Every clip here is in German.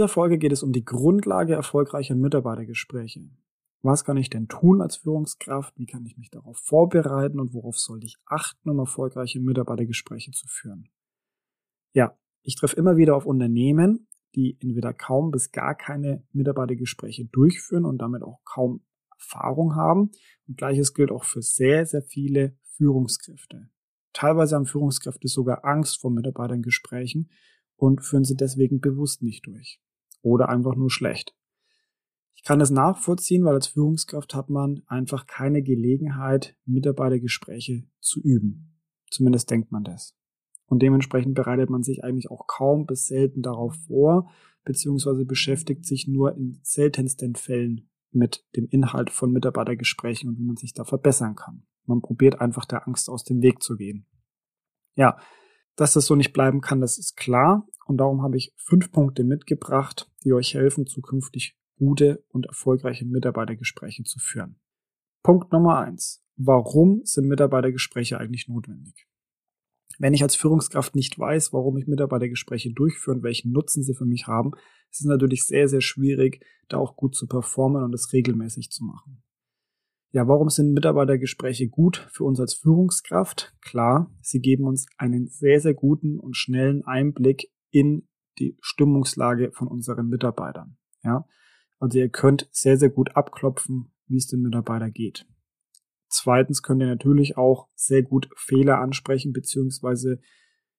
dieser Folge geht es um die Grundlage erfolgreicher Mitarbeitergespräche. Was kann ich denn tun als Führungskraft? Wie kann ich mich darauf vorbereiten und worauf sollte ich achten, um erfolgreiche Mitarbeitergespräche zu führen? Ja, ich treffe immer wieder auf Unternehmen, die entweder kaum bis gar keine Mitarbeitergespräche durchführen und damit auch kaum Erfahrung haben. Und gleiches gilt auch für sehr, sehr viele Führungskräfte. Teilweise haben Führungskräfte sogar Angst vor Mitarbeitergesprächen und führen sie deswegen bewusst nicht durch. Oder einfach nur schlecht. Ich kann das nachvollziehen, weil als Führungskraft hat man einfach keine Gelegenheit, Mitarbeitergespräche zu üben. Zumindest denkt man das. Und dementsprechend bereitet man sich eigentlich auch kaum bis selten darauf vor, beziehungsweise beschäftigt sich nur in seltensten Fällen mit dem Inhalt von Mitarbeitergesprächen und wie man sich da verbessern kann. Man probiert einfach der Angst aus dem Weg zu gehen. Ja, dass das so nicht bleiben kann, das ist klar. Und darum habe ich fünf Punkte mitgebracht, die euch helfen, zukünftig gute und erfolgreiche Mitarbeitergespräche zu führen. Punkt Nummer eins. Warum sind Mitarbeitergespräche eigentlich notwendig? Wenn ich als Führungskraft nicht weiß, warum ich Mitarbeitergespräche durchführe und welchen Nutzen sie für mich haben, ist es natürlich sehr, sehr schwierig, da auch gut zu performen und es regelmäßig zu machen. Ja, warum sind Mitarbeitergespräche gut für uns als Führungskraft? Klar, sie geben uns einen sehr, sehr guten und schnellen Einblick in die Stimmungslage von unseren Mitarbeitern. Ja, also ihr könnt sehr, sehr gut abklopfen, wie es dem Mitarbeiter geht. Zweitens könnt ihr natürlich auch sehr gut Fehler ansprechen, beziehungsweise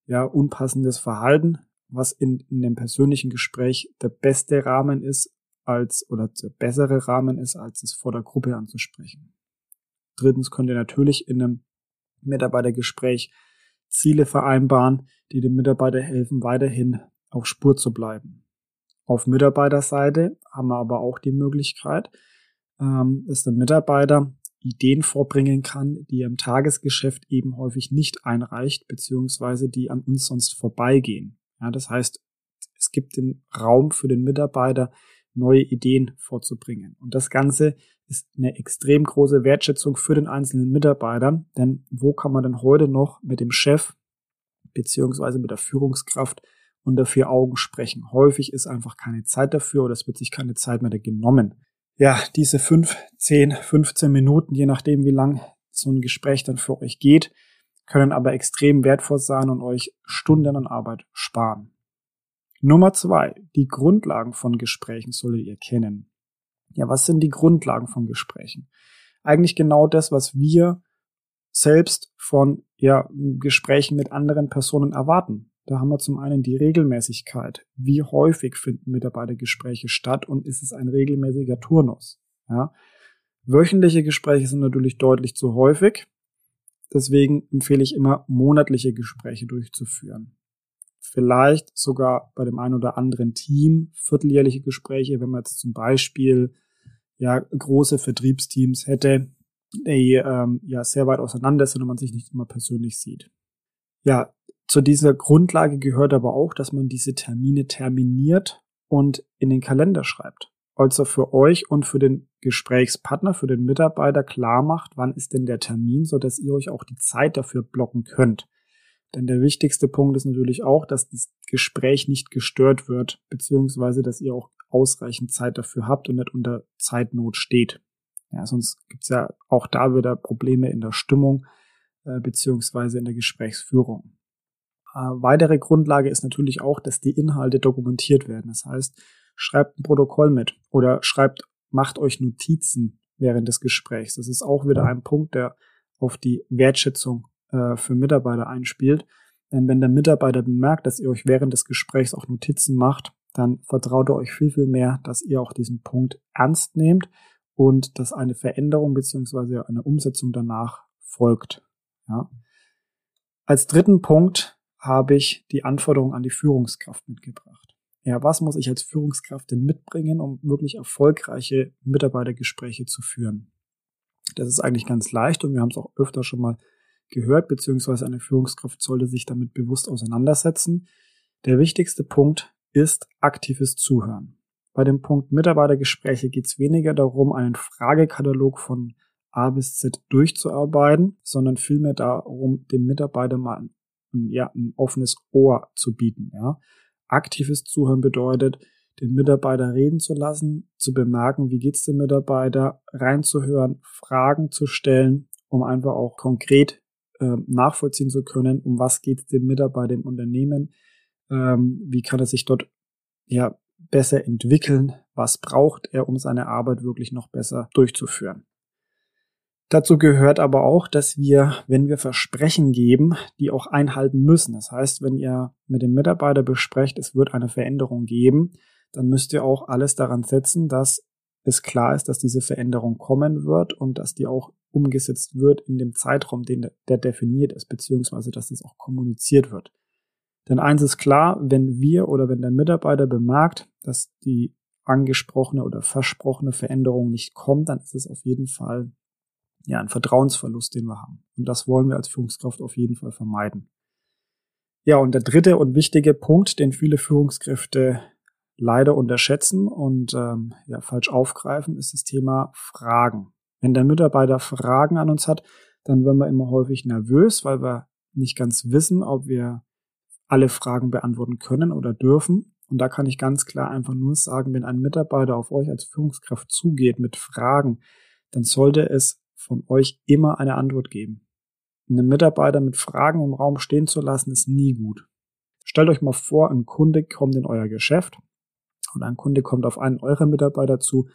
ja, unpassendes Verhalten, was in, in dem persönlichen Gespräch der beste Rahmen ist, als oder der bessere Rahmen ist, als es vor der Gruppe anzusprechen. Drittens könnt ihr natürlich in einem Mitarbeitergespräch Ziele vereinbaren, die dem Mitarbeiter helfen, weiterhin auf Spur zu bleiben. Auf Mitarbeiterseite haben wir aber auch die Möglichkeit, ähm, dass der Mitarbeiter Ideen vorbringen kann, die er im Tagesgeschäft eben häufig nicht einreicht, beziehungsweise die an uns sonst vorbeigehen. Ja, das heißt, es gibt den Raum für den Mitarbeiter, neue Ideen vorzubringen. Und das Ganze ist eine extrem große Wertschätzung für den einzelnen Mitarbeiter, denn wo kann man denn heute noch mit dem Chef beziehungsweise mit der Führungskraft unter vier Augen sprechen? Häufig ist einfach keine Zeit dafür oder es wird sich keine Zeit mehr genommen ja, diese fünf, zehn, 15 Minuten, je nachdem, wie lang so ein Gespräch dann für euch geht, können aber extrem wertvoll sein und euch Stunden an Arbeit sparen. Nummer zwei, die Grundlagen von Gesprächen solltet ihr kennen. Ja, was sind die Grundlagen von Gesprächen? Eigentlich genau das, was wir selbst von ja, Gesprächen mit anderen Personen erwarten. Da haben wir zum einen die Regelmäßigkeit. Wie häufig finden Mitarbeitergespräche statt und ist es ein regelmäßiger Turnus? Ja. Wöchentliche Gespräche sind natürlich deutlich zu häufig. Deswegen empfehle ich immer, monatliche Gespräche durchzuführen. Vielleicht sogar bei dem einen oder anderen Team vierteljährliche Gespräche, wenn man jetzt zum Beispiel ja große Vertriebsteams hätte, die ähm, ja sehr weit auseinander sind und man sich nicht immer persönlich sieht. Ja, zu dieser Grundlage gehört aber auch, dass man diese Termine terminiert und in den Kalender schreibt. Also für euch und für den Gesprächspartner, für den Mitarbeiter klar macht, wann ist denn der Termin, so dass ihr euch auch die Zeit dafür blocken könnt. Denn der wichtigste Punkt ist natürlich auch, dass das Gespräch nicht gestört wird, beziehungsweise dass ihr auch ausreichend Zeit dafür habt und nicht unter Zeitnot steht. Ja, sonst gibt's ja auch da wieder Probleme in der Stimmung äh, beziehungsweise in der Gesprächsführung. Äh, weitere Grundlage ist natürlich auch, dass die Inhalte dokumentiert werden. Das heißt, schreibt ein Protokoll mit oder schreibt, macht euch Notizen während des Gesprächs. Das ist auch wieder ein Punkt, der auf die Wertschätzung äh, für Mitarbeiter einspielt. Denn wenn der Mitarbeiter bemerkt, dass ihr euch während des Gesprächs auch Notizen macht, dann vertraut er euch viel, viel mehr, dass ihr auch diesen Punkt ernst nehmt und dass eine Veränderung beziehungsweise eine Umsetzung danach folgt. Ja. Als dritten Punkt habe ich die Anforderung an die Führungskraft mitgebracht. Ja, was muss ich als Führungskraft denn mitbringen, um wirklich erfolgreiche Mitarbeitergespräche zu führen? Das ist eigentlich ganz leicht und wir haben es auch öfter schon mal gehört, beziehungsweise eine Führungskraft sollte sich damit bewusst auseinandersetzen. Der wichtigste Punkt ist aktives Zuhören. Bei dem Punkt Mitarbeitergespräche geht es weniger darum, einen Fragekatalog von A bis Z durchzuarbeiten, sondern vielmehr darum, dem Mitarbeiter mal ja, ein offenes Ohr zu bieten. Ja. Aktives Zuhören bedeutet, den Mitarbeiter reden zu lassen, zu bemerken, wie geht's dem Mitarbeiter, reinzuhören, Fragen zu stellen, um einfach auch konkret äh, nachvollziehen zu können, um was geht es dem Mitarbeiter im Unternehmen, ähm, wie kann er sich dort ja besser entwickeln, was braucht er, um seine Arbeit wirklich noch besser durchzuführen. Dazu gehört aber auch, dass wir, wenn wir Versprechen geben, die auch einhalten müssen. Das heißt, wenn ihr mit dem Mitarbeiter besprecht, es wird eine Veränderung geben, dann müsst ihr auch alles daran setzen, dass es klar ist, dass diese Veränderung kommen wird und dass die auch umgesetzt wird in dem Zeitraum, den der definiert ist, beziehungsweise dass das auch kommuniziert wird. Denn eins ist klar, wenn wir oder wenn der Mitarbeiter bemerkt, dass die angesprochene oder versprochene Veränderung nicht kommt, dann ist es auf jeden Fall ja ein Vertrauensverlust, den wir haben. Und das wollen wir als Führungskraft auf jeden Fall vermeiden. Ja, und der dritte und wichtige Punkt, den viele Führungskräfte leider unterschätzen und ähm, ja, falsch aufgreifen, ist das Thema Fragen. Wenn der Mitarbeiter Fragen an uns hat, dann werden wir immer häufig nervös, weil wir nicht ganz wissen, ob wir alle Fragen beantworten können oder dürfen. Und da kann ich ganz klar einfach nur sagen, wenn ein Mitarbeiter auf euch als Führungskraft zugeht mit Fragen, dann sollte es von euch immer eine Antwort geben. Einen Mitarbeiter mit Fragen im Raum stehen zu lassen, ist nie gut. Stellt euch mal vor, ein Kunde kommt in euer Geschäft und ein Kunde kommt auf einen eurer Mitarbeiter zu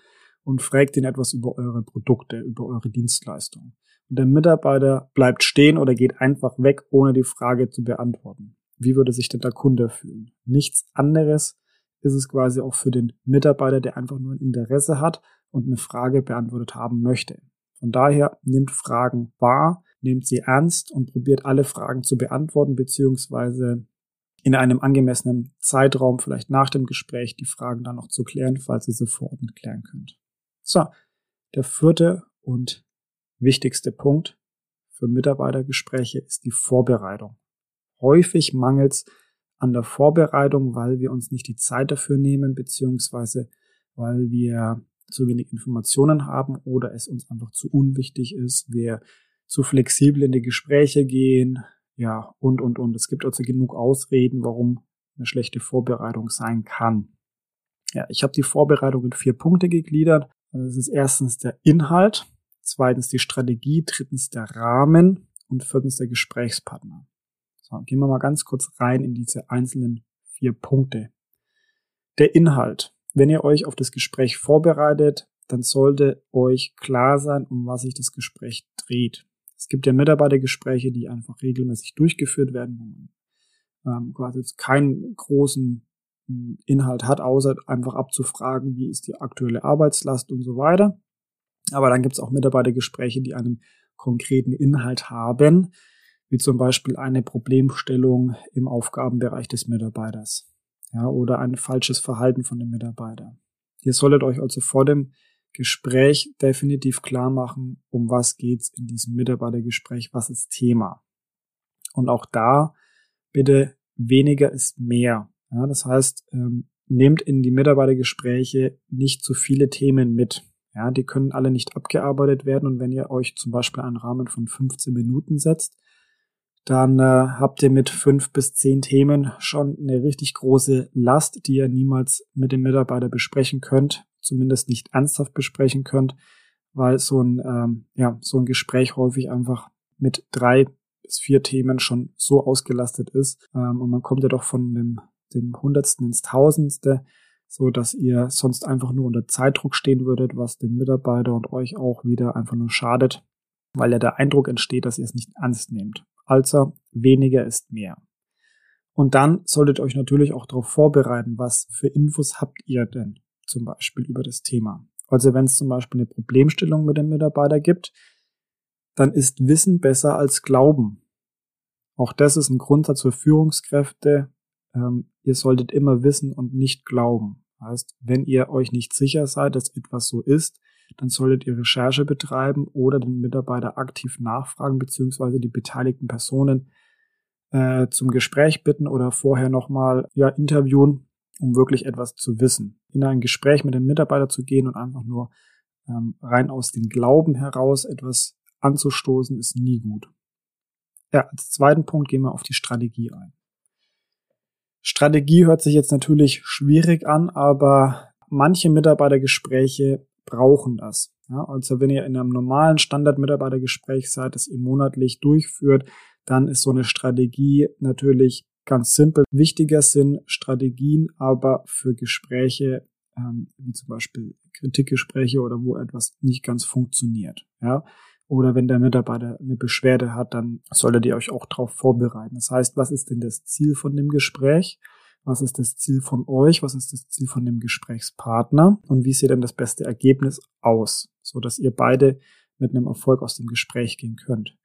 und fragt ihn etwas über eure Produkte, über eure Dienstleistung. Und der Mitarbeiter bleibt stehen oder geht einfach weg, ohne die Frage zu beantworten. Wie würde sich denn der Kunde fühlen? Nichts anderes ist es quasi auch für den Mitarbeiter, der einfach nur ein Interesse hat und eine Frage beantwortet haben möchte. Von daher nimmt Fragen wahr, nehmt sie ernst und probiert alle Fragen zu beantworten, beziehungsweise in einem angemessenen Zeitraum, vielleicht nach dem Gespräch, die Fragen dann noch zu klären, falls ihr sie vor Ort nicht klären könnt. So, der vierte und wichtigste Punkt für Mitarbeitergespräche ist die Vorbereitung. Häufig mangelt es an der Vorbereitung, weil wir uns nicht die Zeit dafür nehmen, beziehungsweise weil wir zu wenig Informationen haben oder es uns einfach zu unwichtig ist, wir zu flexibel in die Gespräche gehen, ja, und, und, und. Es gibt also genug Ausreden, warum eine schlechte Vorbereitung sein kann. Ja, ich habe die Vorbereitung in vier Punkte gegliedert. Das ist erstens der Inhalt, zweitens die Strategie, drittens der Rahmen und viertens der Gesprächspartner. So, gehen wir mal ganz kurz rein in diese einzelnen vier Punkte. Der Inhalt. Wenn ihr euch auf das Gespräch vorbereitet, dann sollte euch klar sein, um was sich das Gespräch dreht. Es gibt ja Mitarbeitergespräche, die einfach regelmäßig durchgeführt werden, wo man ähm, quasi keinen großen Inhalt hat, außer einfach abzufragen, wie ist die aktuelle Arbeitslast und so weiter. Aber dann gibt es auch Mitarbeitergespräche, die einen konkreten Inhalt haben, wie zum Beispiel eine Problemstellung im Aufgabenbereich des Mitarbeiters ja, oder ein falsches Verhalten von dem Mitarbeiter. Ihr solltet euch also vor dem Gespräch definitiv klar machen, um was geht's in diesem Mitarbeitergespräch, was ist Thema. Und auch da bitte weniger ist mehr. Ja, das heißt, ähm, nehmt in die Mitarbeitergespräche nicht zu viele Themen mit. Ja, die können alle nicht abgearbeitet werden und wenn ihr euch zum Beispiel einen Rahmen von 15 Minuten setzt, dann äh, habt ihr mit fünf bis zehn Themen schon eine richtig große Last, die ihr niemals mit dem Mitarbeiter besprechen könnt, zumindest nicht ernsthaft besprechen könnt, weil so ein, ähm, ja, so ein Gespräch häufig einfach mit drei bis vier Themen schon so ausgelastet ist ähm, und man kommt ja doch von dem, dem Hundertsten ins Tausendste, so dass ihr sonst einfach nur unter Zeitdruck stehen würdet, was dem Mitarbeiter und euch auch wieder einfach nur schadet, weil ja der Eindruck entsteht, dass ihr es nicht ernst nehmt. Also weniger ist mehr. Und dann solltet ihr euch natürlich auch darauf vorbereiten, was für Infos habt ihr denn zum Beispiel über das Thema. Also wenn es zum Beispiel eine Problemstellung mit dem Mitarbeiter gibt, dann ist Wissen besser als Glauben. Auch das ist ein Grundsatz für Führungskräfte. Ähm, ihr solltet immer wissen und nicht glauben. Heißt, wenn ihr euch nicht sicher seid, dass etwas so ist, dann solltet ihr Recherche betreiben oder den Mitarbeiter aktiv nachfragen beziehungsweise die beteiligten Personen äh, zum Gespräch bitten oder vorher nochmal ja, interviewen, um wirklich etwas zu wissen. In ein Gespräch mit dem Mitarbeiter zu gehen und einfach nur ähm, rein aus dem Glauben heraus etwas anzustoßen, ist nie gut. Ja, als zweiten Punkt gehen wir auf die Strategie ein. Strategie hört sich jetzt natürlich schwierig an, aber manche Mitarbeitergespräche brauchen das. Ja, also wenn ihr in einem normalen Standard-Mitarbeitergespräch seid, das ihr monatlich durchführt, dann ist so eine Strategie natürlich ganz simpel. Wichtiger sind Strategien aber für Gespräche, ähm, wie zum Beispiel Kritikgespräche oder wo etwas nicht ganz funktioniert. Ja, oder wenn der Mitarbeiter eine Beschwerde hat, dann solltet ihr euch auch darauf vorbereiten. Das heißt, was ist denn das Ziel von dem Gespräch? Was ist das Ziel von euch? Was ist das Ziel von dem Gesprächspartner? Und wie sieht denn das beste Ergebnis aus, so dass ihr beide mit einem Erfolg aus dem Gespräch gehen könnt?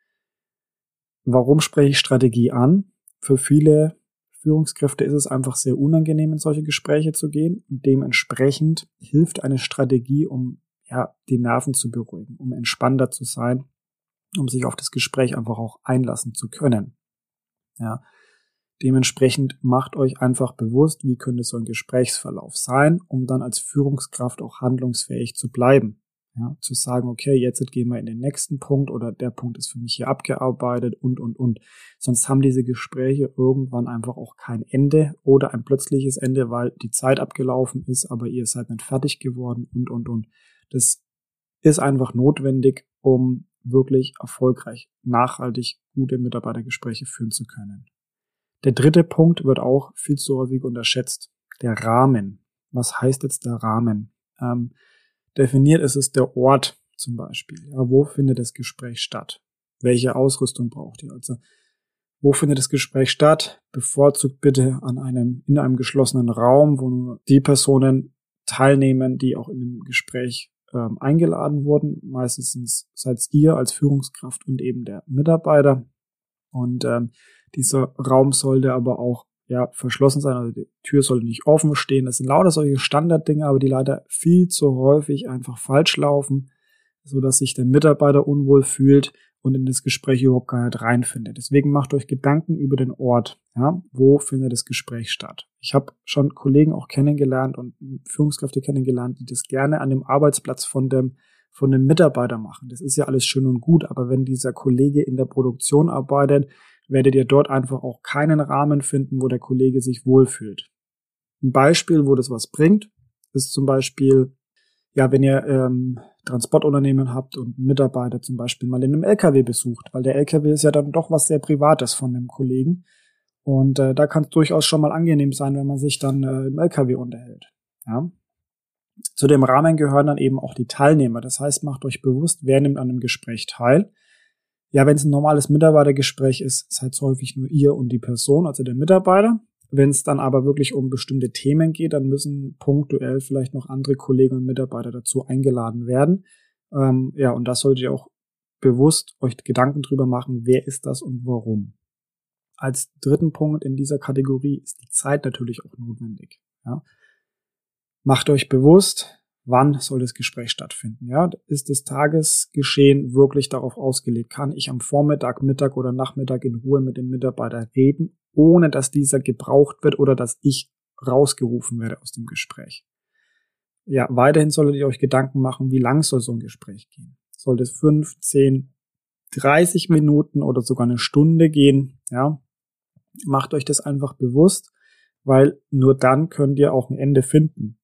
Warum spreche ich Strategie an? Für viele Führungskräfte ist es einfach sehr unangenehm, in solche Gespräche zu gehen. Und dementsprechend hilft eine Strategie, um ja, die Nerven zu beruhigen, um entspannter zu sein, um sich auf das Gespräch einfach auch einlassen zu können. Ja. Dementsprechend macht euch einfach bewusst, wie könnte so ein Gesprächsverlauf sein, um dann als Führungskraft auch handlungsfähig zu bleiben. Ja, zu sagen, okay, jetzt gehen wir in den nächsten Punkt oder der Punkt ist für mich hier abgearbeitet und, und, und. Sonst haben diese Gespräche irgendwann einfach auch kein Ende oder ein plötzliches Ende, weil die Zeit abgelaufen ist, aber ihr seid nicht fertig geworden und, und, und. Das ist einfach notwendig, um wirklich erfolgreich, nachhaltig gute Mitarbeitergespräche führen zu können. Der dritte Punkt wird auch viel zu häufig unterschätzt. Der Rahmen. Was heißt jetzt der Rahmen? Ähm, definiert ist es der Ort zum Beispiel. Ja, wo findet das Gespräch statt? Welche Ausrüstung braucht ihr? Also, wo findet das Gespräch statt? Bevorzugt bitte an einem, in einem geschlossenen Raum, wo nur die Personen teilnehmen, die auch in dem Gespräch ähm, eingeladen wurden. Meistens seid ihr als Führungskraft und eben der Mitarbeiter. Und ähm, dieser Raum sollte aber auch ja, verschlossen sein, also die Tür sollte nicht offen stehen. Das sind lauter solche Standarddinge, aber die leider viel zu häufig einfach falsch laufen, so dass sich der Mitarbeiter unwohl fühlt und in das Gespräch überhaupt gar nicht reinfindet. Deswegen macht euch Gedanken über den Ort. Ja, wo findet das Gespräch statt? Ich habe schon Kollegen auch kennengelernt und Führungskräfte kennengelernt, die das gerne an dem Arbeitsplatz von dem von dem Mitarbeiter machen. Das ist ja alles schön und gut, aber wenn dieser Kollege in der Produktion arbeitet, werdet ihr dort einfach auch keinen Rahmen finden, wo der Kollege sich wohlfühlt. Ein Beispiel, wo das was bringt, ist zum Beispiel, ja, wenn ihr ähm, Transportunternehmen habt und einen Mitarbeiter zum Beispiel mal in einem LKW besucht, weil der LKW ist ja dann doch was sehr Privates von dem Kollegen. Und äh, da kann es durchaus schon mal angenehm sein, wenn man sich dann äh, im LKW unterhält. Ja. Zu dem Rahmen gehören dann eben auch die Teilnehmer. Das heißt, macht euch bewusst, wer nimmt an einem Gespräch teil. Ja, wenn es ein normales Mitarbeitergespräch ist, seid häufig nur ihr und die Person, also der Mitarbeiter. Wenn es dann aber wirklich um bestimmte Themen geht, dann müssen punktuell vielleicht noch andere Kollegen und Mitarbeiter dazu eingeladen werden. Ähm, ja, und das solltet ihr auch bewusst euch Gedanken drüber machen, wer ist das und warum. Als dritten Punkt in dieser Kategorie ist die Zeit natürlich auch notwendig. Ja. Macht euch bewusst, wann soll das Gespräch stattfinden. Ja, ist das Tagesgeschehen wirklich darauf ausgelegt? Kann ich am Vormittag, Mittag oder Nachmittag in Ruhe mit dem Mitarbeiter reden, ohne dass dieser gebraucht wird oder dass ich rausgerufen werde aus dem Gespräch? Ja, weiterhin solltet ihr euch Gedanken machen, wie lang soll so ein Gespräch gehen? Soll das fünf, zehn, 30 Minuten oder sogar eine Stunde gehen? Ja, macht euch das einfach bewusst, weil nur dann könnt ihr auch ein Ende finden.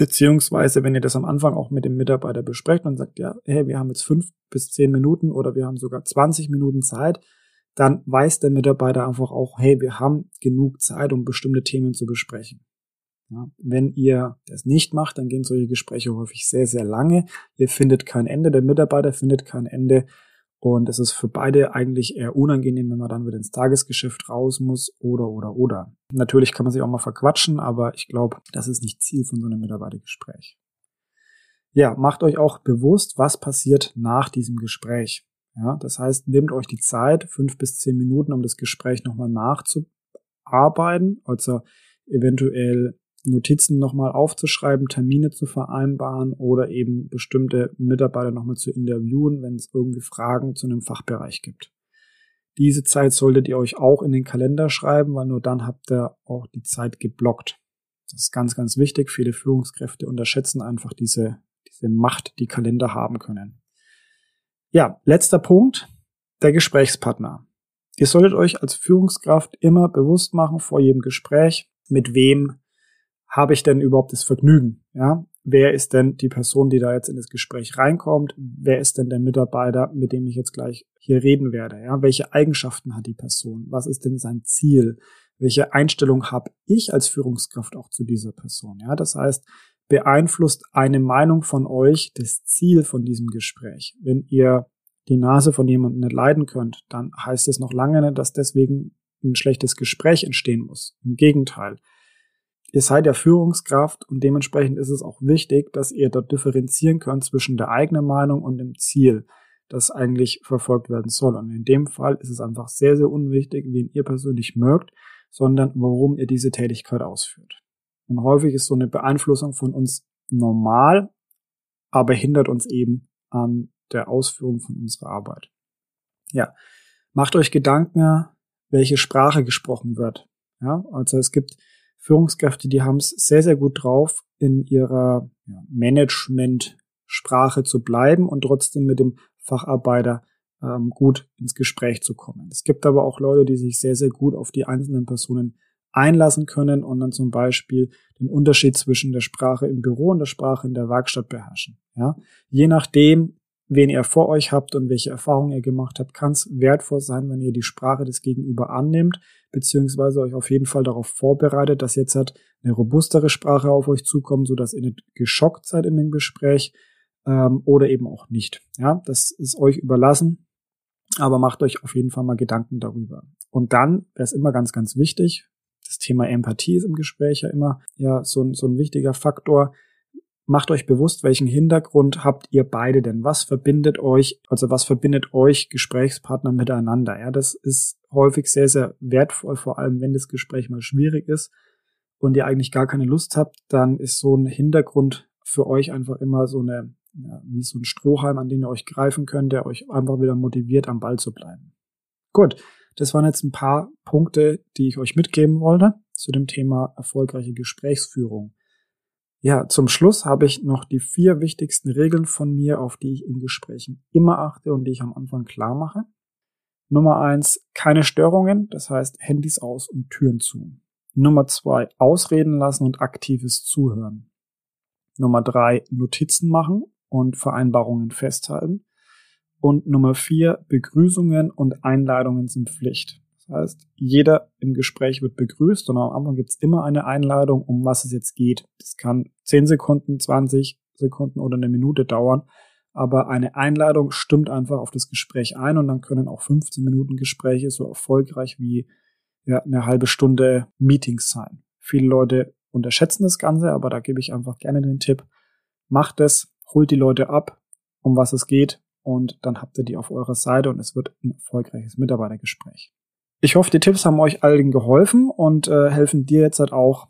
Beziehungsweise, wenn ihr das am Anfang auch mit dem Mitarbeiter besprecht und sagt, ja, hey, wir haben jetzt fünf bis zehn Minuten oder wir haben sogar 20 Minuten Zeit, dann weiß der Mitarbeiter einfach auch, hey, wir haben genug Zeit, um bestimmte Themen zu besprechen. Ja, wenn ihr das nicht macht, dann gehen solche Gespräche häufig sehr, sehr lange. Ihr findet kein Ende, der Mitarbeiter findet kein Ende und es ist für beide eigentlich eher unangenehm, wenn man dann wieder ins Tagesgeschäft raus muss oder, oder, oder. Natürlich kann man sich auch mal verquatschen, aber ich glaube, das ist nicht Ziel von so einem Mitarbeitergespräch. Ja, macht euch auch bewusst, was passiert nach diesem Gespräch. Ja, das heißt, nehmt euch die Zeit, fünf bis zehn Minuten, um das Gespräch nochmal nachzuarbeiten, also eventuell Notizen nochmal aufzuschreiben, Termine zu vereinbaren oder eben bestimmte Mitarbeiter nochmal zu interviewen, wenn es irgendwie Fragen zu einem Fachbereich gibt. Diese Zeit solltet ihr euch auch in den Kalender schreiben, weil nur dann habt ihr auch die Zeit geblockt. Das ist ganz, ganz wichtig. Viele Führungskräfte unterschätzen einfach diese, diese Macht, die Kalender haben können. Ja, letzter Punkt, der Gesprächspartner. Ihr solltet euch als Führungskraft immer bewusst machen vor jedem Gespräch, mit wem habe ich denn überhaupt das Vergnügen? Ja, wer ist denn die Person, die da jetzt in das Gespräch reinkommt? Wer ist denn der Mitarbeiter, mit dem ich jetzt gleich hier reden werde? Ja, welche Eigenschaften hat die Person? Was ist denn sein Ziel? Welche Einstellung habe ich als Führungskraft auch zu dieser Person? Ja, das heißt, beeinflusst eine Meinung von euch das Ziel von diesem Gespräch. Wenn ihr die Nase von jemandem nicht leiden könnt, dann heißt es noch lange nicht, dass deswegen ein schlechtes Gespräch entstehen muss. Im Gegenteil ihr seid ja Führungskraft und dementsprechend ist es auch wichtig, dass ihr dort differenzieren könnt zwischen der eigenen Meinung und dem Ziel, das eigentlich verfolgt werden soll. Und in dem Fall ist es einfach sehr, sehr unwichtig, wen ihr persönlich mögt, sondern warum ihr diese Tätigkeit ausführt. Und häufig ist so eine Beeinflussung von uns normal, aber hindert uns eben an der Ausführung von unserer Arbeit. Ja, macht euch Gedanken, welche Sprache gesprochen wird. Ja, also es gibt Führungskräfte, die haben es sehr, sehr gut drauf, in ihrer Management-Sprache zu bleiben und trotzdem mit dem Facharbeiter ähm, gut ins Gespräch zu kommen. Es gibt aber auch Leute, die sich sehr, sehr gut auf die einzelnen Personen einlassen können und dann zum Beispiel den Unterschied zwischen der Sprache im Büro und der Sprache in der Werkstatt beherrschen. Ja? Je nachdem, wen ihr vor euch habt und welche Erfahrungen ihr gemacht habt, kann es wertvoll sein, wenn ihr die Sprache des Gegenüber annimmt, beziehungsweise euch auf jeden Fall darauf vorbereitet, dass jetzt halt eine robustere Sprache auf euch zukommt, so dass ihr nicht geschockt seid in dem Gespräch ähm, oder eben auch nicht. Ja, das ist euch überlassen, aber macht euch auf jeden Fall mal Gedanken darüber. Und dann wäre es immer ganz, ganz wichtig. Das Thema Empathie ist im Gespräch ja immer ja so, ein so ein wichtiger Faktor Macht euch bewusst, welchen Hintergrund habt ihr beide denn? Was verbindet euch, also was verbindet euch Gesprächspartner miteinander? Ja, das ist häufig sehr, sehr wertvoll, vor allem wenn das Gespräch mal schwierig ist und ihr eigentlich gar keine Lust habt, dann ist so ein Hintergrund für euch einfach immer so eine, ja, wie so ein Strohhalm, an den ihr euch greifen könnt, der euch einfach wieder motiviert, am Ball zu bleiben. Gut, das waren jetzt ein paar Punkte, die ich euch mitgeben wollte zu dem Thema erfolgreiche Gesprächsführung. Ja, zum Schluss habe ich noch die vier wichtigsten Regeln von mir, auf die ich in Gesprächen immer achte und die ich am Anfang klar mache. Nummer eins, keine Störungen, das heißt Handys aus und Türen zu. Nummer zwei, ausreden lassen und aktives Zuhören. Nummer drei, Notizen machen und Vereinbarungen festhalten. Und Nummer vier, Begrüßungen und Einladungen sind Pflicht heißt, jeder im Gespräch wird begrüßt und am Anfang gibt es immer eine Einladung, um was es jetzt geht. Das kann 10 Sekunden, 20 Sekunden oder eine Minute dauern. Aber eine Einladung stimmt einfach auf das Gespräch ein und dann können auch 15 Minuten Gespräche so erfolgreich wie ja, eine halbe Stunde Meetings sein. Viele Leute unterschätzen das Ganze, aber da gebe ich einfach gerne den Tipp. Macht es, holt die Leute ab, um was es geht und dann habt ihr die auf eurer Seite und es wird ein erfolgreiches Mitarbeitergespräch. Ich hoffe, die Tipps haben euch allen geholfen und äh, helfen dir jetzt halt auch,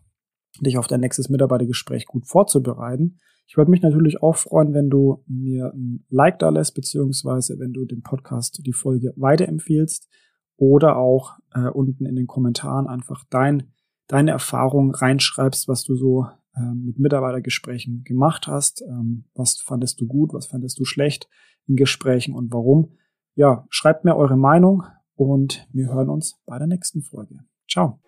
dich auf dein nächstes Mitarbeitergespräch gut vorzubereiten. Ich würde mich natürlich auch freuen, wenn du mir ein Like da lässt, beziehungsweise wenn du den Podcast, die Folge weiterempfiehlst oder auch äh, unten in den Kommentaren einfach dein, deine Erfahrung reinschreibst, was du so äh, mit Mitarbeitergesprächen gemacht hast. Ähm, was fandest du gut, was fandest du schlecht in Gesprächen und warum. Ja, schreibt mir eure Meinung, und wir hören uns bei der nächsten Folge. Ciao.